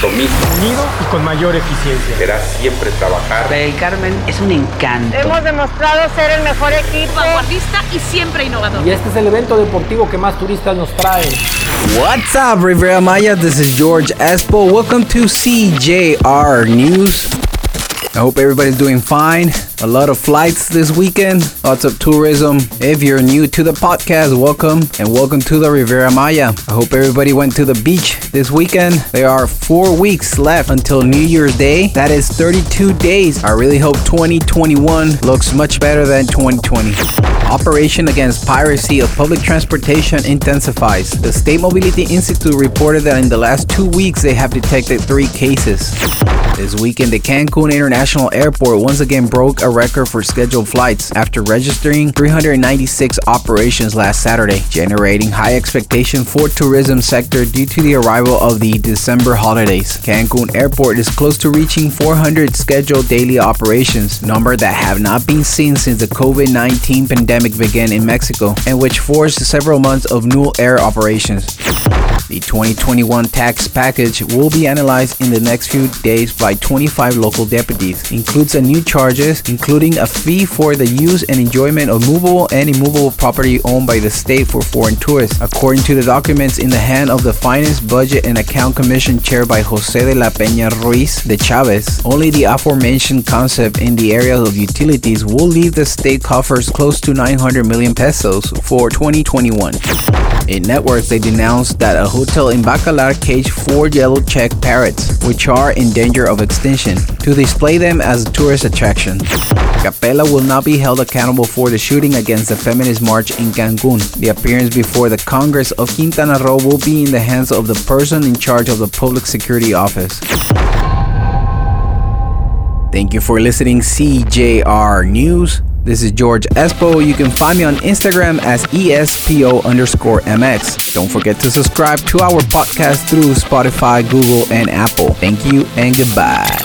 compromiso. Unido y con mayor eficiencia. Será siempre trabajar. Del Carmen es un encanto. Hemos demostrado ser el mejor equipo. Vanguardista y siempre innovador. Y este es el evento deportivo que más turistas nos trae. What's up, Rivera Maya? This is George Espo. Welcome to CJR News. I hope everybody's doing fine. A lot of flights this weekend, lots of tourism. If you're new to the podcast, welcome and welcome to the Riviera Maya. I hope everybody went to the beach this weekend. There are four weeks left until New Year's Day. That is 32 days. I really hope 2021 looks much better than 2020. Operation against piracy of public transportation intensifies. The State Mobility Institute reported that in the last two weeks they have detected three cases. This weekend, the Cancun International Airport once again broke a record for scheduled flights after registering 396 operations last Saturday, generating high expectation for tourism sector due to the arrival of the December holidays. Cancun Airport is close to reaching 400 scheduled daily operations, number that have not been seen since the COVID-19 pandemic began in Mexico, and which forced several months of new air operations. The 2021 tax package will be analyzed in the next few days by 25 local deputies. Includes a new charges, including a fee for the use and enjoyment of movable and immovable property owned by the state for foreign tourists. According to the documents in the hand of the Finance, Budget and Account Commission chaired by Jose de la Peña Ruiz de Chavez, only the aforementioned concept in the area of utilities will leave the state coffers close to 900 million pesos for 2021. In networks, they denounced that a hotel in Bacalar caged four yellow check parrots, which are in danger of extinction, to display them as a tourist attraction. Capella will not be held accountable for the shooting against the feminist march in Cancun. The appearance before the Congress of Quintana Roo will be in the hands of the person in charge of the Public Security Office. Thank you for listening, CJR News. This is George Espo. You can find me on Instagram as ESPO underscore MX. Don't forget to subscribe to our podcast through Spotify, Google, and Apple. Thank you and goodbye.